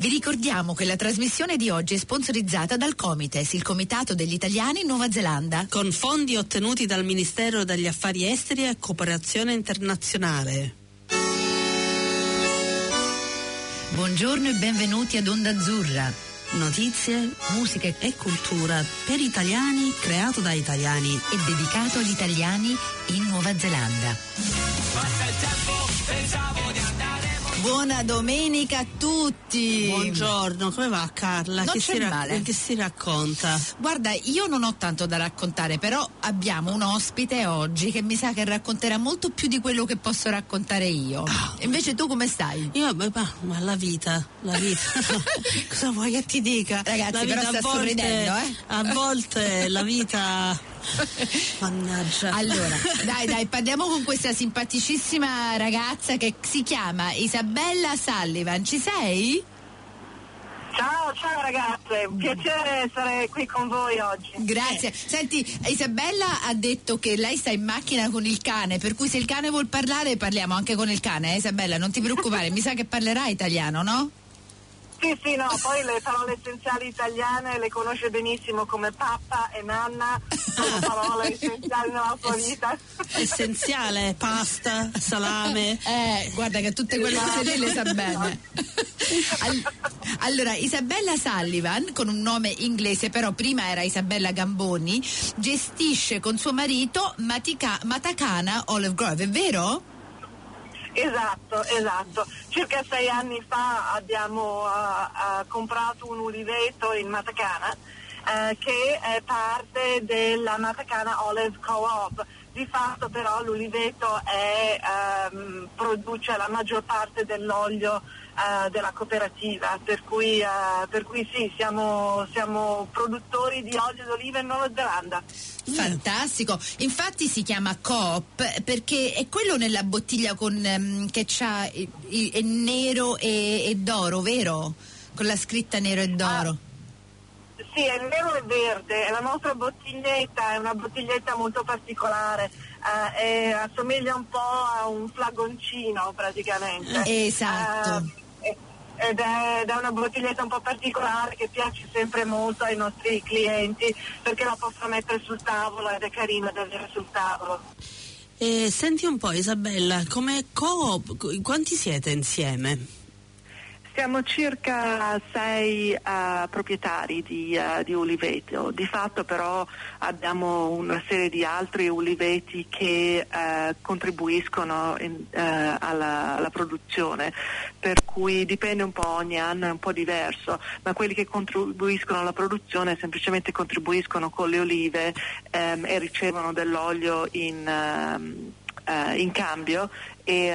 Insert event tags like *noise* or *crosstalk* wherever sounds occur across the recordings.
Vi ricordiamo che la trasmissione di oggi è sponsorizzata dal Comites, il Comitato degli Italiani in Nuova Zelanda. Con fondi ottenuti dal Ministero degli Affari Esteri e Cooperazione Internazionale. Buongiorno e benvenuti ad Onda Azzurra. Notizie, musica e cultura per italiani, creato da italiani e dedicato agli italiani in Nuova Zelanda. Buona domenica a tutti. Buongiorno, come va Carla? Non che, c'è si male. che si racconta? Guarda, io non ho tanto da raccontare, però abbiamo un ospite oggi che mi sa che racconterà molto più di quello che posso raccontare io. Ah. Invece tu come stai? Io, ma, ma la vita, la vita. *laughs* Cosa vuoi che ti dica? Ragazzi, la vita però sta volte, sorridendo, eh? A volte la vita. *laughs* Mannaggia. Allora, dai, dai, parliamo con questa simpaticissima ragazza che si chiama Isabella Sullivan. Ci sei? Ciao, ciao ragazze, un piacere essere qui con voi oggi. Grazie. Senti, Isabella ha detto che lei sta in macchina con il cane, per cui se il cane vuol parlare parliamo anche con il cane, eh, Isabella, non ti preoccupare, mi sa che parlerà italiano, no? Sì, sì, no, poi le parole essenziali italiane le conosce benissimo come pappa e nanna, sono *laughs* parole essenziali nella sua vita. Essenziale, pasta, salame. Eh, guarda che tutte quelle cose lì le sa bene. Al- allora, Isabella Sullivan, con un nome inglese, però prima era Isabella Gamboni, gestisce con suo marito Matica- Matacana Olive Grove, è vero? Esatto, esatto. Circa sei anni fa abbiamo uh, uh, comprato un uliveto in Matacana uh, che è parte della Matacana Olive Co-op. Di fatto però l'uliveto è, um, produce la maggior parte dell'olio uh, della cooperativa, per cui, uh, per cui sì, siamo, siamo produttori di olio d'oliva in Nuova Zelanda. Fantastico, infatti si chiama Coop perché è quello nella bottiglia con, ehm, che c'ha i- è nero e, e d'oro, vero? Con la scritta nero e d'oro. Sì, è nero e verde, è la nostra bottiglietta, è una bottiglietta molto particolare, eh, e assomiglia un po' a un flagoncino praticamente. Esatto. Eh, ed è, ed è una bottiglietta un po' particolare che piace sempre molto ai nostri clienti perché la possono mettere sul tavolo ed è carina da avere sul tavolo. E senti un po' Isabella, come coop, quanti siete insieme? Siamo circa sei eh, proprietari di, eh, di uliveto, di fatto però abbiamo una serie di altri uliveti che eh, contribuiscono in- alla, alla produzione, per cui dipende un po' ogni anno, è un po' diverso, ma quelli che contribuiscono alla produzione semplicemente contribuiscono con le olive ehm, e ricevono dell'olio in... ehm, eh, in cambio e,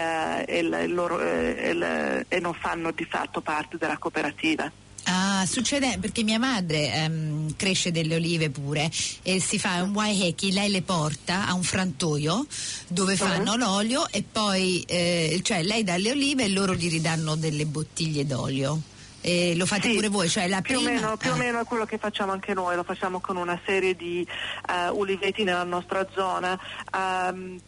eh, il- loro- eh, il- e non fanno di fatto parte della cooperativa. Ah, succede perché mia madre ehm, cresce delle olive pure e si fa un waiheki, lei le porta a un frantoio dove fanno l'olio e poi eh, cioè lei dà le olive e loro gli ridanno delle bottiglie d'olio. E lo fate Sì, pure voi, cioè la più, prima o meno, più o ah. meno è quello che facciamo anche noi, lo facciamo con una serie di eh, uliveti nella nostra zona. Ehm,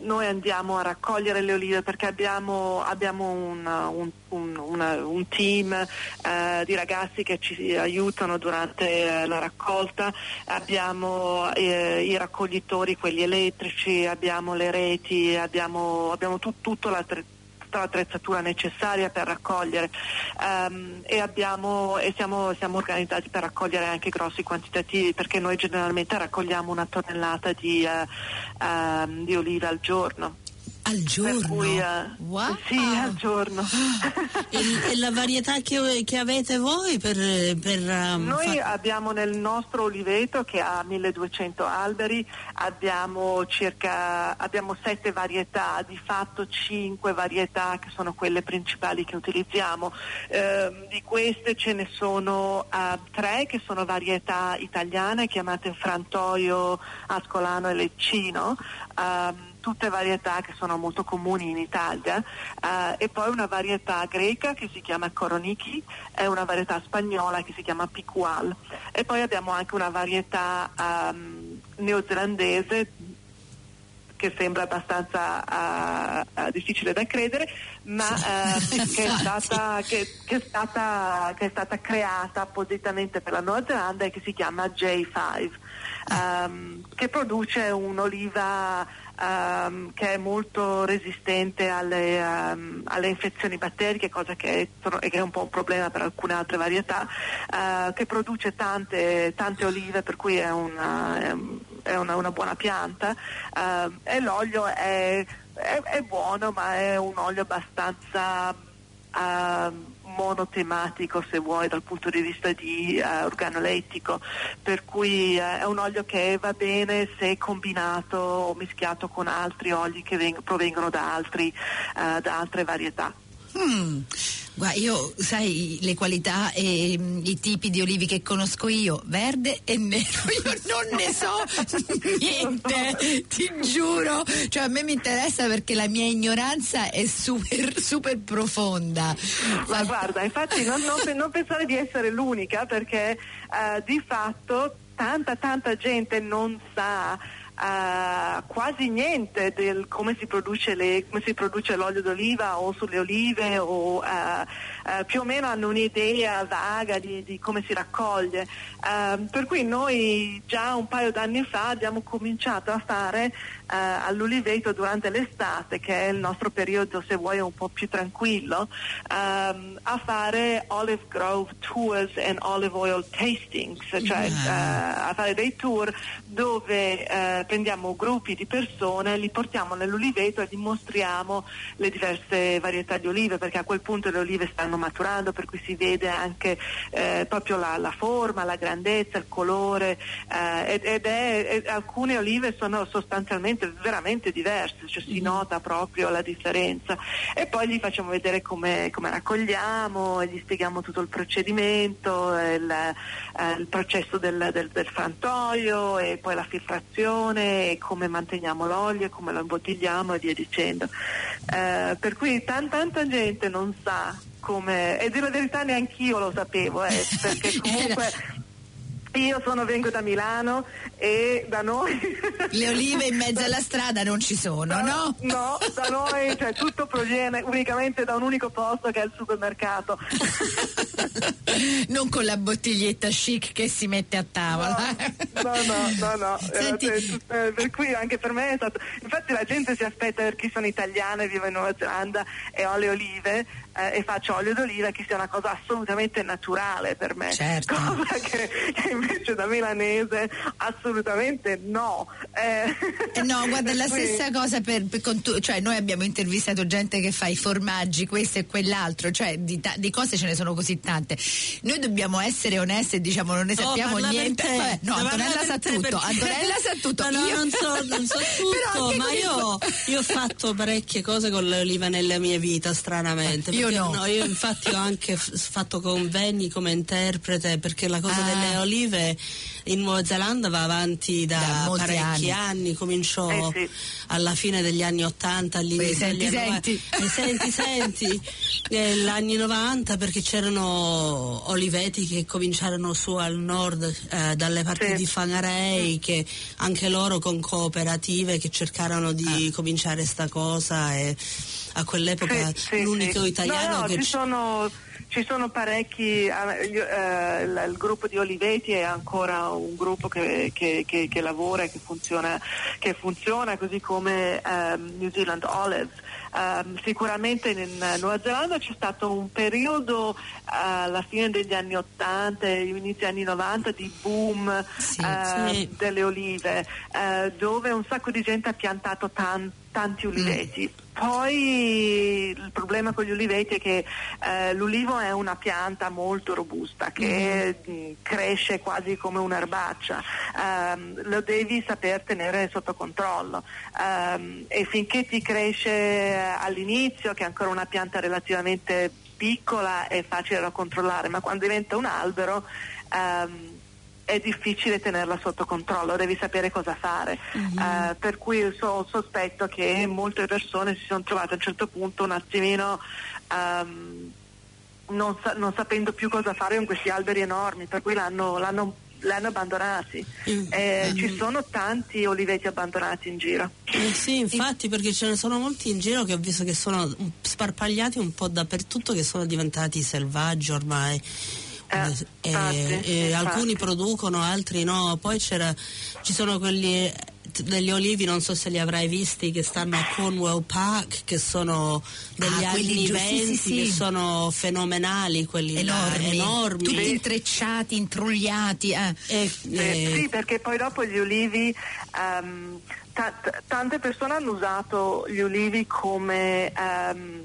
noi andiamo a raccogliere le olive perché abbiamo, abbiamo un, un- un- una- un team eh, di ragazzi che ci aiutano durante eh, la raccolta, abbiamo eh, i raccoglitori, quelli elettrici, abbiamo le reti, abbiamo, abbiamo tut- tutto l'attre- tutta l'attrezzatura necessaria per raccogliere Ehm, e, abbiamo, e siamo, siamo organizzati per raccogliere anche grossi quantitativi perché noi generalmente raccogliamo una tonnellata di, eh, ehm, di olive al giorno. Al giorno. cui, eh, Wow. Sì, al giorno. E, e la varietà che, che avete voi per... per um, Noi fa- abbiamo nel nostro oliveto che ha 1200 alberi, abbiamo circa abbiamo sette varietà, di fatto cinque varietà che sono quelle principali che utilizziamo. Ehm, di queste ce ne sono eh, tre che sono varietà italiane chiamate frantoio, ascolano e leccino. ehm, tutte varietà che sono molto comuni in Italia eh, e poi una varietà greca che si chiama Koroniki e una varietà spagnola che si chiama Picual. E poi abbiamo anche una varietà ehm, neozelandese che sembra abbastanza uh, uh, difficile da credere, ma uh, *laughs* che, è stata, che, che, è stata, che, è stata, creata appositamente per la Nuova Zelanda e che si chiama J5, um, che produce un'oliva Um, che è molto resistente alle, um, alle, infezioni batteriche, cosa che è, che è, un po' un problema per alcune altre varietà, uh, che produce tante, tante, olive, per cui è una, è una, una buona pianta. Uh, e l'olio è, è, buono, ma è un olio abbastanza uh, monotematico se vuoi dal punto di vista di uh, organolettico per cui uh, è un olio che va bene se combinato o mischiato con altri oli che veng- provengono da, altri, uh, da altre varietà. Hmm. Guarda, io sai le qualità e mm, i tipi di olivi che conosco io, verde e nero, io non ne so *laughs* niente, ti giuro. Cioè a me mi interessa perché la mia ignoranza è super, super profonda. Ma guarda, infatti non, non, non pensare di essere l'unica perché uh, di fatto tanta tanta gente non sa Uh, quasi niente del come si, le, come si produce, l'olio d'oliva o sulle olive o uh, uh, più o meno hanno un'idea vaga di, di come si raccoglie. per cui noi già un paio d'anni fa abbiamo cominciato a fare all'uliveto durante l'estate, che è il nostro periodo se vuoi un po' più tranquillo, um, a fare olive grove tours and olive oil tastings, cioè yeah. a fare dei tour dove prendiamo gruppi di persone, li portiamo nell'uliveto e dimostriamo le diverse varietà di olive, perché a quel punto le olive stanno maturando, per cui si vede anche eh, proprio la, la, forma, la grandezza, il colore eh, ed, ed è, alcune olive sono sostanzialmente veramente diverse, cioè si mm. nota proprio la differenza e poi gli facciamo vedere come, come raccogliamo, gli spieghiamo tutto il procedimento, il, eh, il processo del, del, del frantoio e poi la filtrazione e come manteniamo l'olio, come lo imbottigliamo e via dicendo. Eh, per cui tan, tanta gente non sa come, e dire la verità neanch'io lo sapevo, eh, *laughs* perché comunque io sono, vengo da Milano e da noi... Le olive in mezzo alla strada non ci sono, no? No, da noi cioè, tutto proviene unicamente da un unico posto che è il supermercato. *laughs* *laughs* non con la bottiglietta chic che si mette a tavola. No, no, no, no. *laughs* Senti... Eh, per cui anche per me è stato... Infatti la gente si aspetta per chi sono italiana e vivo in Nuova Zelanda e ho le olive eh, e faccio olio d'oliva che sia una cosa assolutamente naturale per me. Certo. Cosa che, che invece da milanese assolutamente no. Eh, eh no, guarda, *laughs* la stessa cosa per, per tu, cioè noi abbiamo intervistato gente che fa i formaggi, questo e quell'altro, cioè di, di, cose ce ne sono così tante. Noi dobbiamo essere onesti e diciamo non ne sappiamo oh, niente. Vabbè, no, Antonella sa tutto, perché... Antonella sa tutto. *laughs* No, no, io... non, so, non so *laughs* tutto, ma io, io, ho fatto parecchie cose con le olive nella mia vita, stranamente. Io no. no. Io infatti ho anche fatto convegni come interprete perché la cosa ah. delle olive in Nuova Zelanda va avanti da, da parecchi anni. anni, cominciò eh sì. alla fine degli anni 80, all'inizio senti, degli anni senti. Eh, senti, senti, *laughs* negli anni 90 perché c'erano oliveti che cominciarono su al nord eh, dalle parti sì. di Fangarei che anche loro con cooperative che cercarono di ah. cominciare sta cosa e a quell'epoca sì, l'unico italiano no, no, che ci sono ci sono parecchi, eh, eh, il, gruppo di Olivetti è ancora un gruppo che, che, che, che lavora e che funziona, funziona, così come um, New Zealand Olives. Um, sicuramente in Nuova Zelanda c'è stato un periodo uh, alla fine degli anni 80 e inizio anni 90 di boom sì, uh, sì. delle olive uh, dove un sacco di gente ha piantato tan- tanti uliveti. Mm. Poi il problema con gli uliveti è che eh, l'ulivo è una pianta molto robusta che mm. cresce quasi come un'erbaccia, um, lo devi saper tenere sotto controllo um, e finché ti cresce all'inizio, che è ancora una pianta relativamente piccola e facile da controllare, ma quando diventa un albero um, è difficile tenerla sotto controllo, devi sapere cosa fare. Mm-hmm. Uh, per cui so, sospetto che molte persone si sono trovate a un certo punto un attimino um, non, sa- non, sapendo più cosa fare con questi alberi enormi, per cui l'hanno, l'hanno li hanno abbandonati. Eh, Mm. Ci sono tanti oliveti abbandonati in giro. Eh sì, infatti, perché ce ne sono molti in giro che ho visto che sono sparpagliati un po' dappertutto, che sono diventati selvaggi ormai. Eh, Eh, infatti, eh, infatti. alcuni producono, altri no. Poi c'era, ci sono quelli eh, t- degli olivi, non so se li avrai visti, che stanno a Cornwall Park, che sono degli Ah, anni giù- sì, 20, sì, che sì. sono fenomenali, quelli là, enormi, enormi. tutti intrecciati, intrugliati. eh. Eh, Eh, eh, sì, perché poi dopo gli olivi, ehm, ta- t- tante persone hanno usato gli olivi come ehm,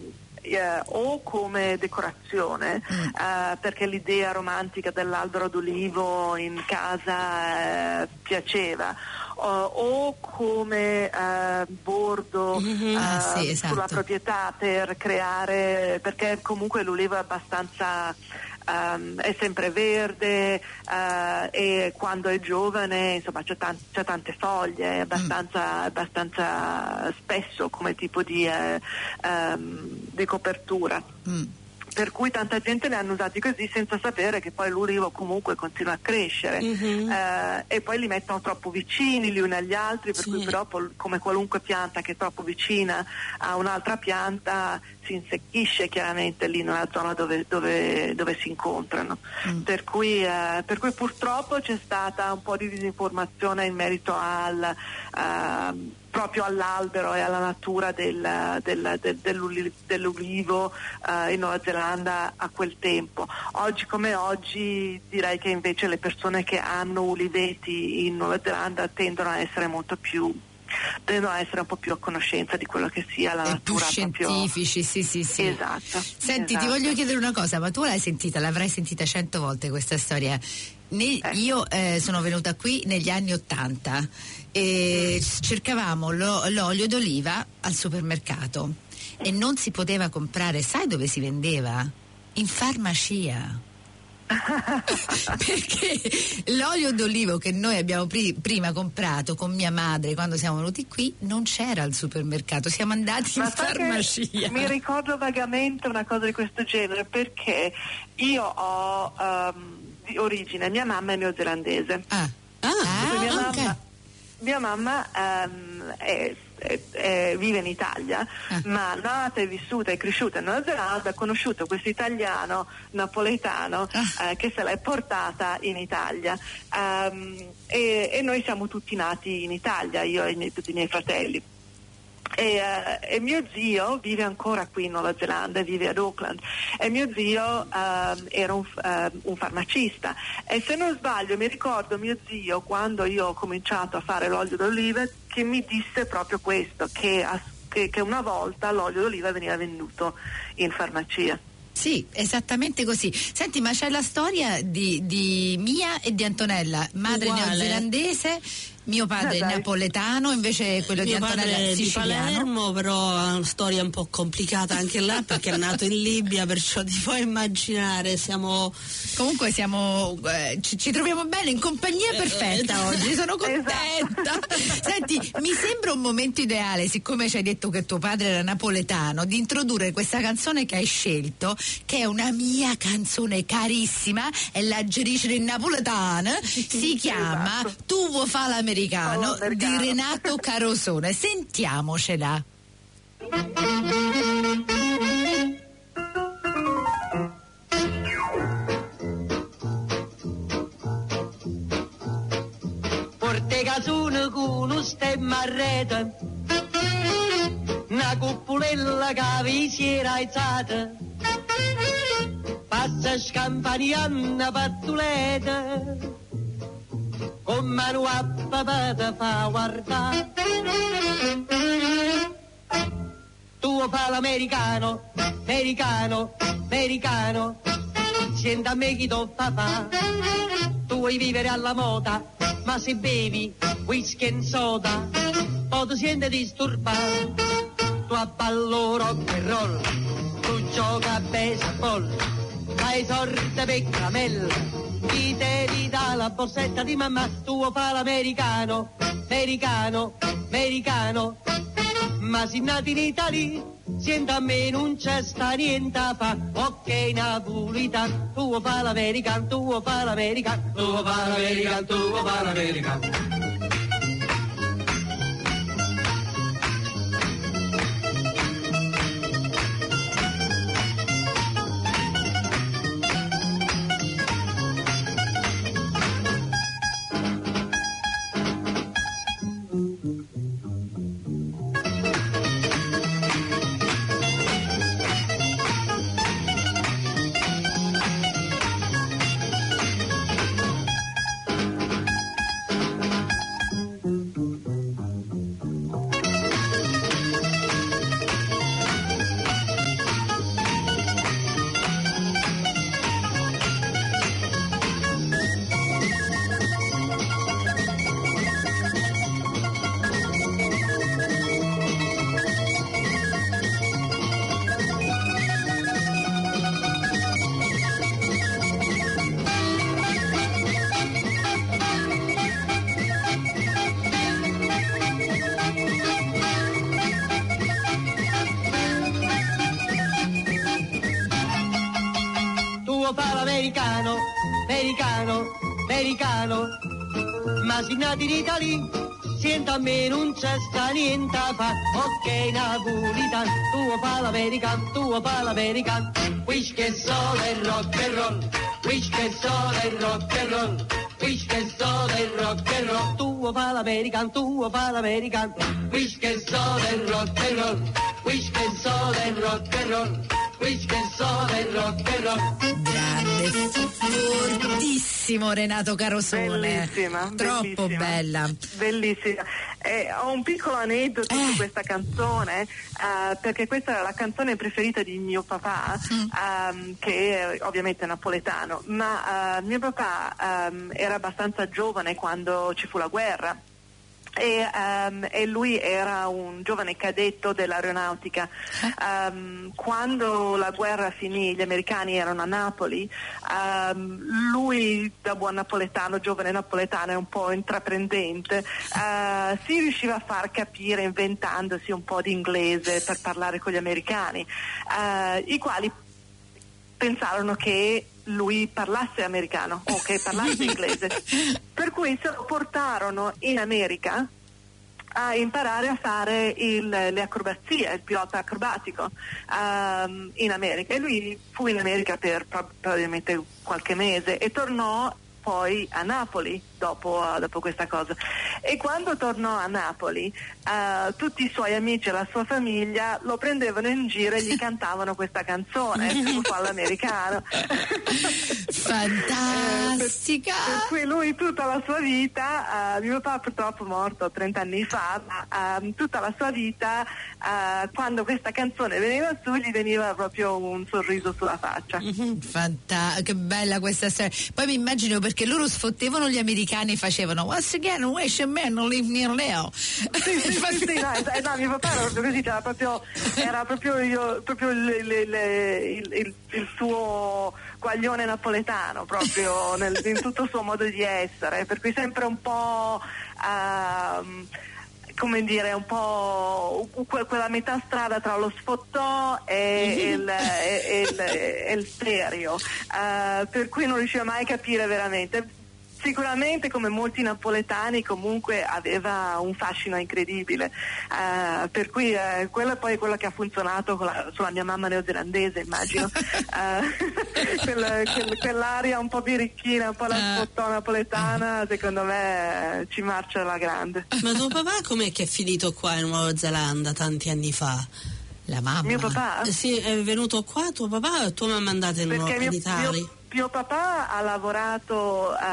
eh, o come decorazione, Mm. eh, perché l'idea romantica dell'albero d'olivo in casa eh, piaceva. o- come eh, bordo Mhm. Ah, sì, eh, esatto. sulla proprietà per creare, perché comunque l'olivo è abbastanza ehm, è sempre verde eh, e quando è giovane insomma c'è, tan- c'è tante foglie, è abbastanza, abbastanza spesso come tipo di, eh, ehm, di copertura. Mm. Per cui tanta gente ne hanno usati così senza sapere che poi l'ulivo comunque continua a crescere Mhm. Eh, e poi li mettono troppo vicini gli uni agli altri, per Sì. cui però come qualunque pianta che è troppo vicina a un'altra pianta si insecchisce chiaramente lì nella zona dove, dove- dove si incontrano. Mm. Per, cui, eh, per cui purtroppo c'è stata un po' di disinformazione in merito al, ehm, proprio all'albero e alla natura del- del- del- dell'uli- dell'ulivo eh, in Nuova Zelanda a quel tempo. Oggi come oggi direi che invece le persone che hanno uliveti in Nuova Zelanda tendono a essere molto più tendono a essere un po' più a conoscenza di quello che sia la E più natura proprio scientifici, sì, sì, sì. Esatto. Senti, ti esatto. voglio chiedere una cosa, ma tu l'hai sentita, l'avrai sentita cento volte questa storia. Ne- Ecco. Io eh, sono venuta qui negli anni Ottanta e cercavamo lo- l'olio d'oliva al supermercato e non si poteva comprare, sai dove si vendeva? In farmacia. *laughs* Perché l'olio d'olivo che noi abbiamo pri- prima comprato con mia madre quando siamo venuti qui non c'era al supermercato, siamo andati in Ma che farmacia. Mi ricordo vagamente una cosa di questo genere perché io ho ehm, di origine, mia mamma è neozelandese. Ah, Ah, mia ok. mamma, mia mamma, ehm, è- è- è- vive in Italia, Ah. ma nata e vissuta e cresciuta in Nuova Zelanda, ha conosciuto questo italiano napoletano Ah. eh, che se l'è portata in Italia. Ehm, e, e noi siamo tutti nati in Italia, io e i miei- tutti i miei fratelli. E, eh, e mio zio vive ancora qui in Nuova Zelanda, vive ad Auckland e mio zio ehm, era un, ehm, un farmacista e se non sbaglio mi ricordo mio zio quando io ho cominciato a fare l'olio d'oliva che mi disse proprio questo, che, che- che una volta l'olio d'oliva veniva venduto in farmacia. Sì, esattamente così. Senti, ma c'è la storia di, di Mia e di Antonella, madre Uguale. neozelandese, mio padre Ah, dai. napoletano, invece quello di Mio Antonella padre è di siciliano. Palermo, però ha una storia un po' complicata anche là perché è nato in Libia, perciò ti puoi immaginare, siamo Comunque siamo, eh, ci, ci troviamo bene in compagnia perfetta eh, oggi, sono *laughs* contenta. Esatto. Senti, mi sembra un momento ideale, siccome ci hai detto che tuo padre era napoletano, di introdurre questa canzone che hai scelto, che è una mia canzone carissima, è la Gerisce in napoletana, si *laughs* chiama Esatto. Tu vuoi fa l'americano Fa l'americano. di Renato Carosone. Sentiamocela. Porte casone con un stemma a rete, una cuppulella che vi si era alzata, passa scampanianna pattuleta, con mano a papà te fa guardare. Tu fa l'americano, americano, americano, senta a me chi tu papà. Tu vuoi vivere alla moda, ma se bevi whisky e soda, poi ti senti disturbato. Tu abballo rock and roll, tu gioca a baseball, fai sorte per caramella, ti devi dare la borsetta di mamma, tu fa l'americano, americano, americano, ma sei nato in Italia, Senta a me non c'è sta niente fa, ok napolitan, tu fa l'american, tu fa l'american, tu fa l'american, tu fa l'american. Tuo fa l'americano, americano, americano, ma si nati in Italia, senta a me non c'è sta niente a fa, ok napolitan, tuo fa l'americano, tuo fa l'americano, wish che solo è rock and roll, wish che solo è rock and roll, wish che solo è rock and roll, tuo fa l'americano, tuo fa l'americano, wish che solo è rock and roll, wish che solo è rock and roll, è rock and. Grande, fortissimo Renato Carosone. Bellissima, Troppo bellissima. bella. Bellissima. Eh, ho un piccolo aneddoto Eh. su questa canzone, eh, perché questa era la canzone preferita di mio papà, ehm, che è ovviamente napoletano, ma eh, mio papà ehm, era abbastanza giovane quando ci fu la guerra. E, ehm, e lui era un giovane cadetto dell'aeronautica. Ehm, quando la guerra finì, gli americani erano a Napoli, ehm, lui da buon napoletano, giovane napoletano e un po' intraprendente, eh, si riusciva a far capire inventandosi un po' di inglese per parlare con gli americani, eh, i quali pensarono che lui parlasse americano o che parlasse inglese. *laughs* Per cui se lo portarono in America a imparare a fare il- le acrobazie, il pilota acrobatico ehm, in America. E lui fu in America per prob- probabilmente qualche mese e tornò poi a Napoli dopo, dopo questa cosa. E quando tornò a Napoli, eh, tutti i suoi amici e la sua famiglia lo prendevano in giro e gli *laughs* cantavano questa canzone, *laughs* un po' all'americano. Fantastica. Eh, per, per cui lui tutta la sua vita, eh, mio papà purtroppo è morto 30 anni fa, ma ehm, tutta la sua vita eh, quando questa canzone veniva su gli veniva proprio un sorriso sulla faccia. Fanta- che bella questa storia. Poi mi immagino perché loro sfottevano gli americani e facevano Once again, wish a man to leave me alone. Sì, sì, sì, sì, no, es- eh, no, mio papà era proprio così, era proprio, era proprio, io- proprio il, il- il- il- il suo guaglione napoletano, proprio nel- in tutto il suo modo di essere, per cui sempre un po', ehm, come dire, un po' que- quella metà strada tra lo sfottò e il, e- e il- e il serio, eh, per cui non riusciva mai a capire veramente. Sicuramente come molti napoletani comunque aveva un fascino incredibile, eh, per cui eh, quello è poi quello che ha funzionato la- sulla mia mamma neozelandese immagino, *laughs* Eh, *laughs* quel- quel- quell'aria un po' birichina, un po' la sfottò napoletana secondo me ci marcia alla grande. Ma tuo papà com'è che è finito qua in Nuova Zelanda tanti anni fa? La mamma. Mio papà? Sì, è venuto qua tuo papà o tua mamma è andata in, Perché in mio, Italia? mio- mio papà ha lavorato, eh,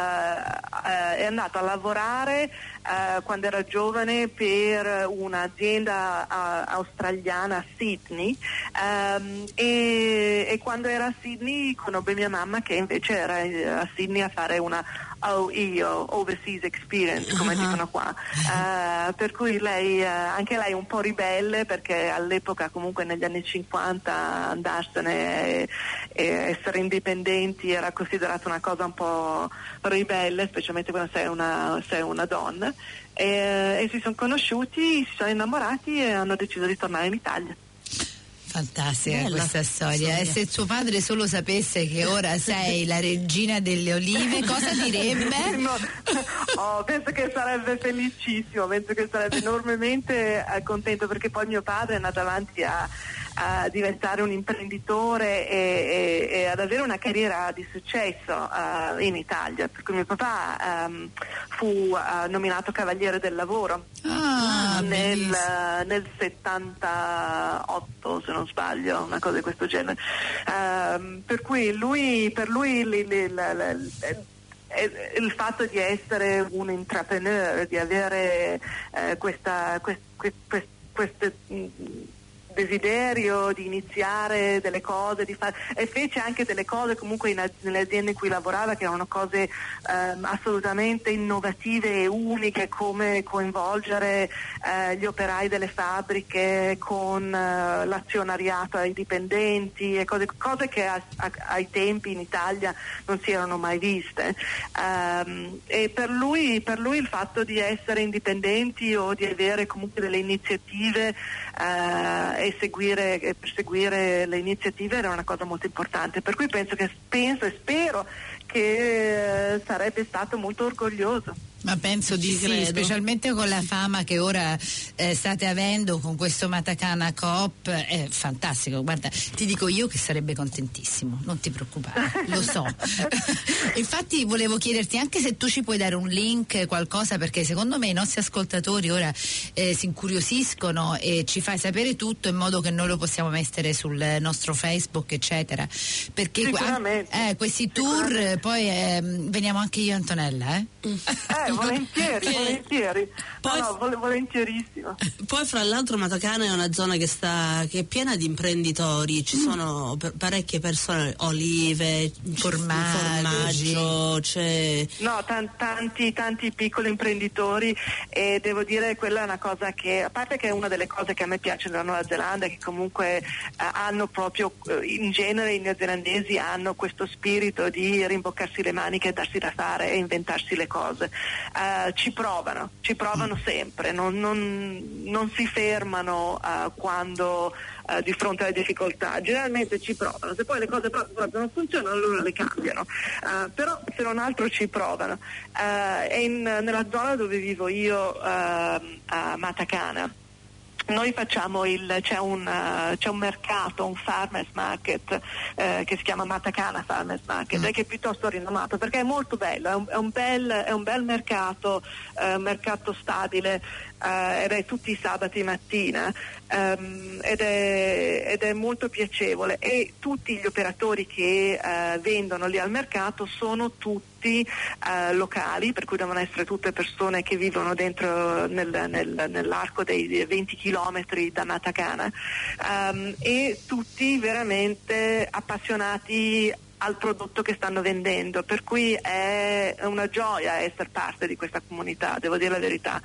eh, è andato a lavorare eh, quando era giovane per un'azienda eh, australiana a Sydney. Ehm, e, e quando era a Sydney conobbe mia mamma che invece era a Sydney a fare una OE, o Overseas Experience come Ah. dicono qua. Eh, per cui lei, eh, anche lei un po' ribelle perché all'epoca comunque negli anni 50 andarsene e, e essere indipendenti era considerata una cosa un po' ribelle, specialmente quando sei una, sei una donna. E, e si sono conosciuti, si sono innamorati e hanno deciso di tornare in Italia. Fantastica Bella questa storia. E storia. se suo padre solo sapesse che ora *laughs* sei la regina delle olive, cosa *laughs* direbbe? No, oh, penso che sarebbe felicissimo, penso che sarebbe enormemente eh, contento perché poi mio padre è andato avanti a, a diventare un imprenditore e, e- e ad avere una carriera di successo eh, in Italia, per cui mio papà ehm, fu eh, nominato Cavaliere del Lavoro. Ah, nel, nel 78 se non sbaglio, una cosa di questo genere. Ehm, per cui lui, per lui li- li- eh, il fatto di essere un intrapreneur, di avere eh, questa, quest- quest- quest- queste, desiderio di iniziare delle cose, di fare e fece anche delle cose comunque in, nelle aziende in cui lavorava che erano cose ehm, assolutamente innovative e uniche come coinvolgere eh, gli operai delle fabbriche con eh, l'azionariato ai dipendenti e cose, cose che a- a- ai tempi in Italia non si erano mai viste. Ehm, e per lui, per lui il fatto di essere indipendenti o di avere comunque delle iniziative eh, e seguire, e perseguire le iniziative era una cosa molto importante. Per cui penso, che, penso e spero che eh, sarebbe stato molto orgoglioso. Ma penso di Ci sì, credo. specialmente con la fama che ora eh, state avendo con questo Matacana Coop, è fantastico. Guarda, ti dico io che sarebbe contentissimo, non ti preoccupare, lo so. *laughs* Infatti volevo chiederti anche se tu ci puoi dare un link, qualcosa, perché secondo me i nostri ascoltatori ora eh, si incuriosiscono e ci fai sapere tutto in modo che noi lo possiamo mettere sul nostro Facebook, eccetera. Perché eh, questi tour eh, poi ehm, veniamo anche io e Antonella, eh? Eh, *laughs* volentieri, volentieri. Poi- No, no, vol- volentierissimo. Poi fra l'altro Matacana è una zona che, sta, che è piena di imprenditori, ci sono per- parecchie persone, olive, Formaggi. formaggio, c'è... No, tan- tanti, tanti piccoli imprenditori e devo dire quella è una cosa che, a parte che è una delle cose che a me piace della Nuova Zelanda, che comunque eh, hanno proprio, eh, in genere i neozelandesi hanno questo spirito di rimboccarsi le maniche e darsi da fare e inventarsi le cose. Eh, ci provano, ci provano sempre, non, non- non si fermano eh, quando eh, di fronte alle difficoltà, generalmente ci provano, se poi le cose proprio, proprio non funzionano allora le cambiano, però se non altro ci provano. E in- nella zona dove vivo io, ehm, a Matacana, noi facciamo il, c'è un, eh, c'è un mercato, un farmers market eh, che si chiama Matacana Farmers Market e che è piuttosto rinomato perché è molto bello, è un, è un bel, è un bel mercato, eh, un mercato stabile eh, ed è tutti i sabati mattina ehm, ed, è, ed è molto piacevole. E tutti gli operatori che eh, vendono lì al mercato sono tutti eh, locali, per cui devono essere tutte persone che vivono dentro nel- nel- nell'arco dei 20 km da Matacana ehm, e tutti veramente appassionati al prodotto che stanno vendendo, per cui è una gioia essere parte di questa comunità, devo dire la verità,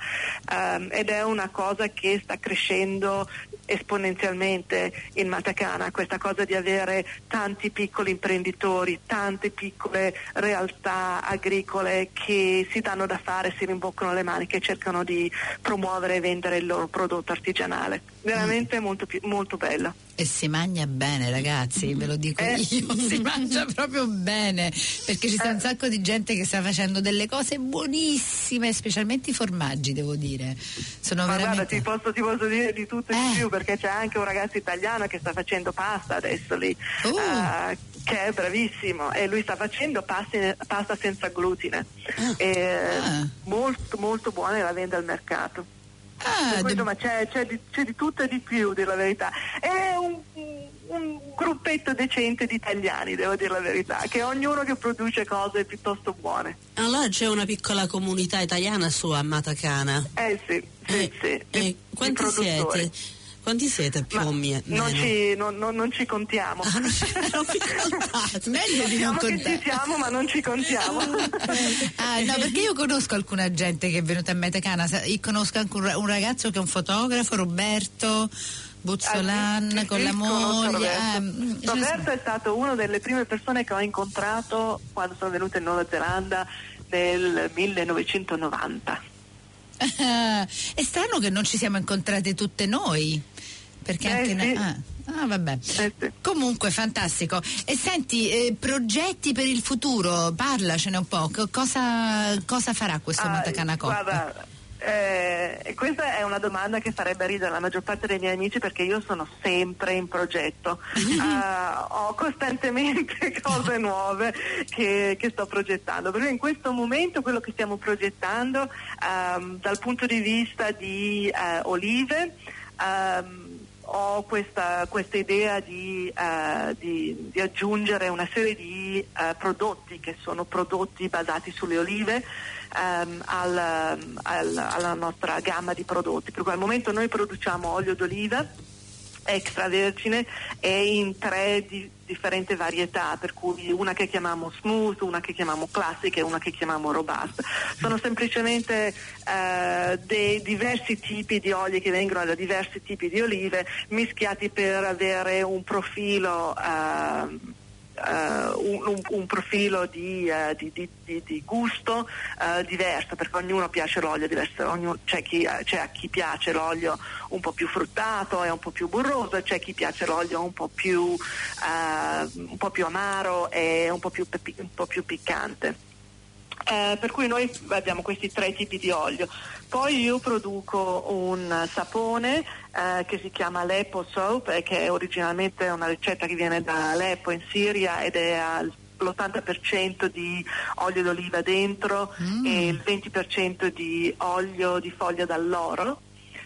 Ehm, ed è una cosa che sta crescendo esponenzialmente in Matacana, questa cosa di avere tanti piccoli imprenditori, tante piccole realtà agricole che si danno da fare, si rimboccano le maniche e cercano di promuovere e vendere il loro prodotto artigianale. Veramente molto, più- molto bello. E si mangia bene, ragazzi, ve lo dico Eh. io, *laughs* si mangia proprio bene, perché ci sta un sacco di gente che sta facendo delle cose buonissime, specialmente i formaggi, devo dire. Sono Ma guarda, veramente ti posso, ti posso dire di tutto e Eh. di più perché c'è anche un ragazzo italiano che sta facendo pasta adesso lì, Oh. eh, che è bravissimo e lui sta facendo pasti- pasta senza glutine. E, Ah. Molto molto buona e la vende al mercato. Ah, cui, insomma, c'è, c'è di, c'è di tutto e di più, dire la verità. È un, un gruppetto decente di italiani, devo dire la verità, che ognuno che produce cose piuttosto buone. Allora c'è una piccola comunità italiana su a Matacana. Eh sì, sì, Eh, sì. eh, di- di quanti produttori. siete? Quanti siete più Ma o meno? non, ci, non- non- non ci contiamo. Ah, non, non *laughs* meglio di non Sappiamo che ci contare. siamo, ma non ci contiamo. Ah, no, perché io conosco alcuna gente che è venuta a Metacana, conosco anche un, un ragazzo che è un fotografo, Roberto Buzzolan, Ah, con la moglie. Roberto. ah, Roberto è stato una delle prime persone che ho incontrato quando sono venuta in Nuova Zelanda nel 1990. Ah, *laughs* è strano che non ci siamo incontrate tutte noi. Perché Eh, anche sì. Ah, Ah, vabbè. Eh sì. Comunque, fantastico. E senti, eh, progetti per il futuro, parlacene un po'. Co- Cosa, cosa farà questo Ah, Matacana Cop? Guarda, eh, questa è una domanda che farebbe ridere la maggior parte dei miei amici perché io sono sempre in progetto. *laughs* Ah, ho costantemente *laughs* cose nuove che, che sto progettando. Per in questo momento quello che stiamo progettando ehm, dal punto di vista di eh, olive. ehm, ho questa, questa idea di, eh, di- di aggiungere una serie di eh, prodotti che sono prodotti basati sulle olive ehm, al- al- alla nostra gamma di prodotti. Per cui al momento noi produciamo olio d'oliva extravergine e in tre di- differenti varietà, per cui una che chiamiamo smooth, una che chiamiamo classic e una che chiamiamo robust. Sono semplicemente eh, dei diversi tipi di oli che vengono da diversi tipi di olive mischiati per avere un profilo eh, un, un- un profilo di, eh, di- di- di- di gusto eh, diverso perché ognuno piace l'olio diverso, ognuno- c'è, chi, eh, c'è a chi piace l'olio un po' più fruttato e un po' più burroso c'è chi piace l'olio un po' più, eh, un po' più amaro e un po' più, un po' più piccante. Eh, per cui noi abbiamo questi tre tipi di olio. Poi io produco un sapone eh, che si chiama Aleppo Soap e che è originalmente una ricetta che viene da Aleppo in Siria ed è al- l'80% di olio d'oliva dentro e il 20% di olio di foglia d'alloro.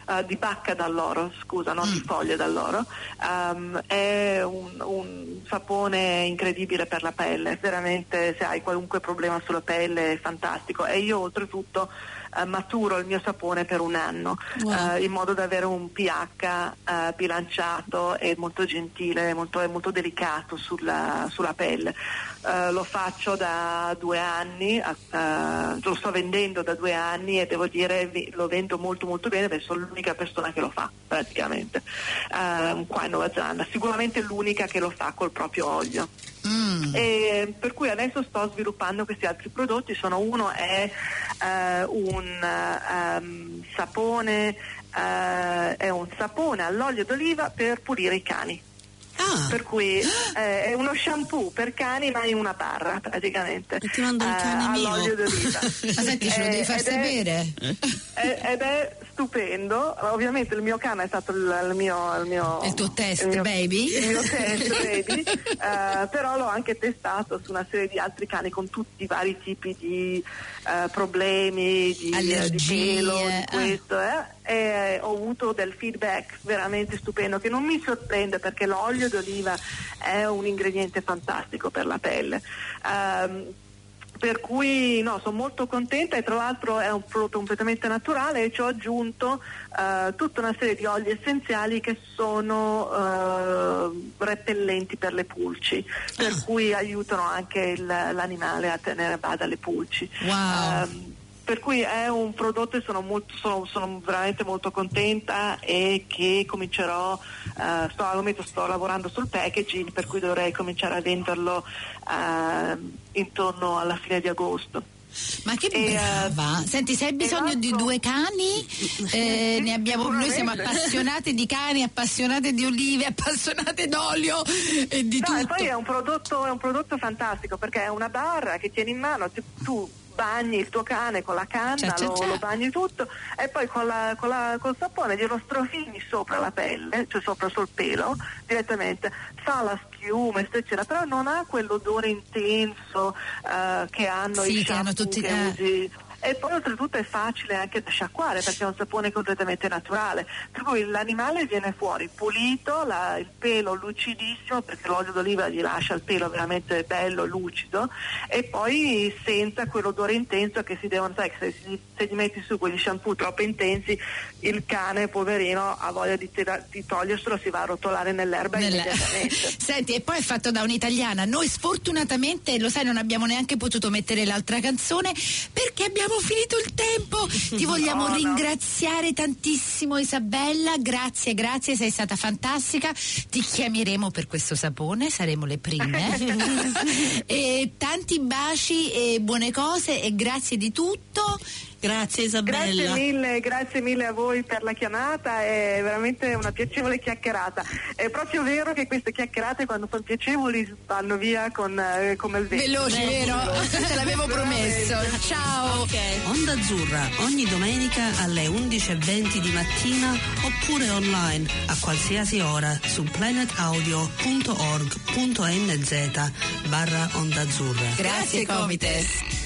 Eh, di bacca d'alloro, scusa, non di foglia d'alloro, Ehm, è un, un sapone incredibile per la pelle, veramente se hai qualunque problema sulla pelle è fantastico e io oltretutto eh, maturo il mio sapone per un anno Wow. eh, in modo da avere un pH bilanciato e molto gentile, molto, molto delicato sulla, sulla pelle. Eh, lo faccio da due anni, eh, lo sto vendendo da due anni e devo dire lo vendo molto molto bene perché sono l'unica persona che lo fa praticamente eh, qua in Nuova Zelanda, sicuramente l'unica che lo fa col proprio olio. Mm. E per cui adesso sto sviluppando questi altri prodotti, sono uno è eh, un ehm, sapone, eh, è un sapone all'olio d'oliva per pulire i cani. Ah, Per cui eh, è uno shampoo per cani ma in una barra praticamente. E ti mando il eh, cane mio. all'olio d'oliva. *laughs* Ma senti, ce lo Eh, devi far ed è- sapere. è- ed è stupendo, ovviamente il mio cane è stato il, il mio, il mio Il tuo test, mio- baby? il mio test *laughs* baby, eh, però l'ho anche testato su una serie di altri cani con tutti i vari tipi di eh, problemi, di, Allergie, di pelo, di ah. questo, eh, e ho avuto del feedback veramente stupendo che non mi sorprende perché l'olio d'oliva è un ingrediente fantastico per la pelle. Ehm, per cui no, sono molto contenta e tra l'altro è un prodotto completamente naturale e ci ho aggiunto eh, tutta una serie di oli essenziali che sono eh, repellenti per le pulci, per cui aiutano anche il- l'animale a tenere a bada le pulci. Wow. Ehm, per cui è un prodotto e sono, molto- sono- sono veramente molto contenta e che comincerò, eh, sto, al momento sto lavorando sul packaging per cui dovrei cominciare a venderlo ehm, intorno alla fine di agosto. Ma che E, eh, brava! Senti, se hai bisogno di due cani, eh, *laughs* ne abbiamo, noi siamo appassionate di cani, appassionate di olive, appassionate d'olio e di No, e tutto. poi è un, prodotto, è un prodotto fantastico perché è una barra che tieni in mano, ti- tu bagni il tuo cane con la canna, Cia, cia, lo, cia. lo bagni tutto e poi con la, con la- col sapone glielo strofini sopra la pelle, cioè sopra sul pelo direttamente, fa la schiuma eccetera, però non ha quell'odore intenso eh, che hanno Sì, i che hanno shampoo tutti- che eh. usi. E poi oltretutto è facile anche da sciacquare perché è un sapone completamente naturale. Per cui l'animale viene fuori pulito, la- il pelo lucidissimo perché l'olio d'oliva gli lascia il pelo veramente bello, lucido e poi senza quell'odore intenso che si devono, sai, se, se gli metti su quegli shampoo troppo intensi il cane poverino ha voglia di, tira- di toglierselo, si va a rotolare nell'erba Nella- immediatamente. *laughs* Senti, e poi è fatto da un'italiana. Noi sfortunatamente, lo sai, non abbiamo neanche potuto mettere l'altra canzone perché abbiamo finito il tempo. Ti vogliamo no. ringraziare tantissimo Isabella, grazie, grazie, sei stata fantastica. Ti chiameremo per questo sapone, saremo le prime. *laughs* e tanti baci e buone cose e grazie di tutto. Grazie Isabella. Grazie mille, grazie mille a voi per la chiamata, è veramente una piacevole chiacchierata. È proprio vero che queste chiacchierate quando sono piacevoli vanno via con, eh, come il vento. Veloce, vero? *laughs* Te l'avevo promesso. Ciao. Ok. Onda Azzurra ogni domenica alle 11.20 di mattina oppure online a qualsiasi ora su planetaudio.org.nz barra Onda Azzurra. Grazie Comites.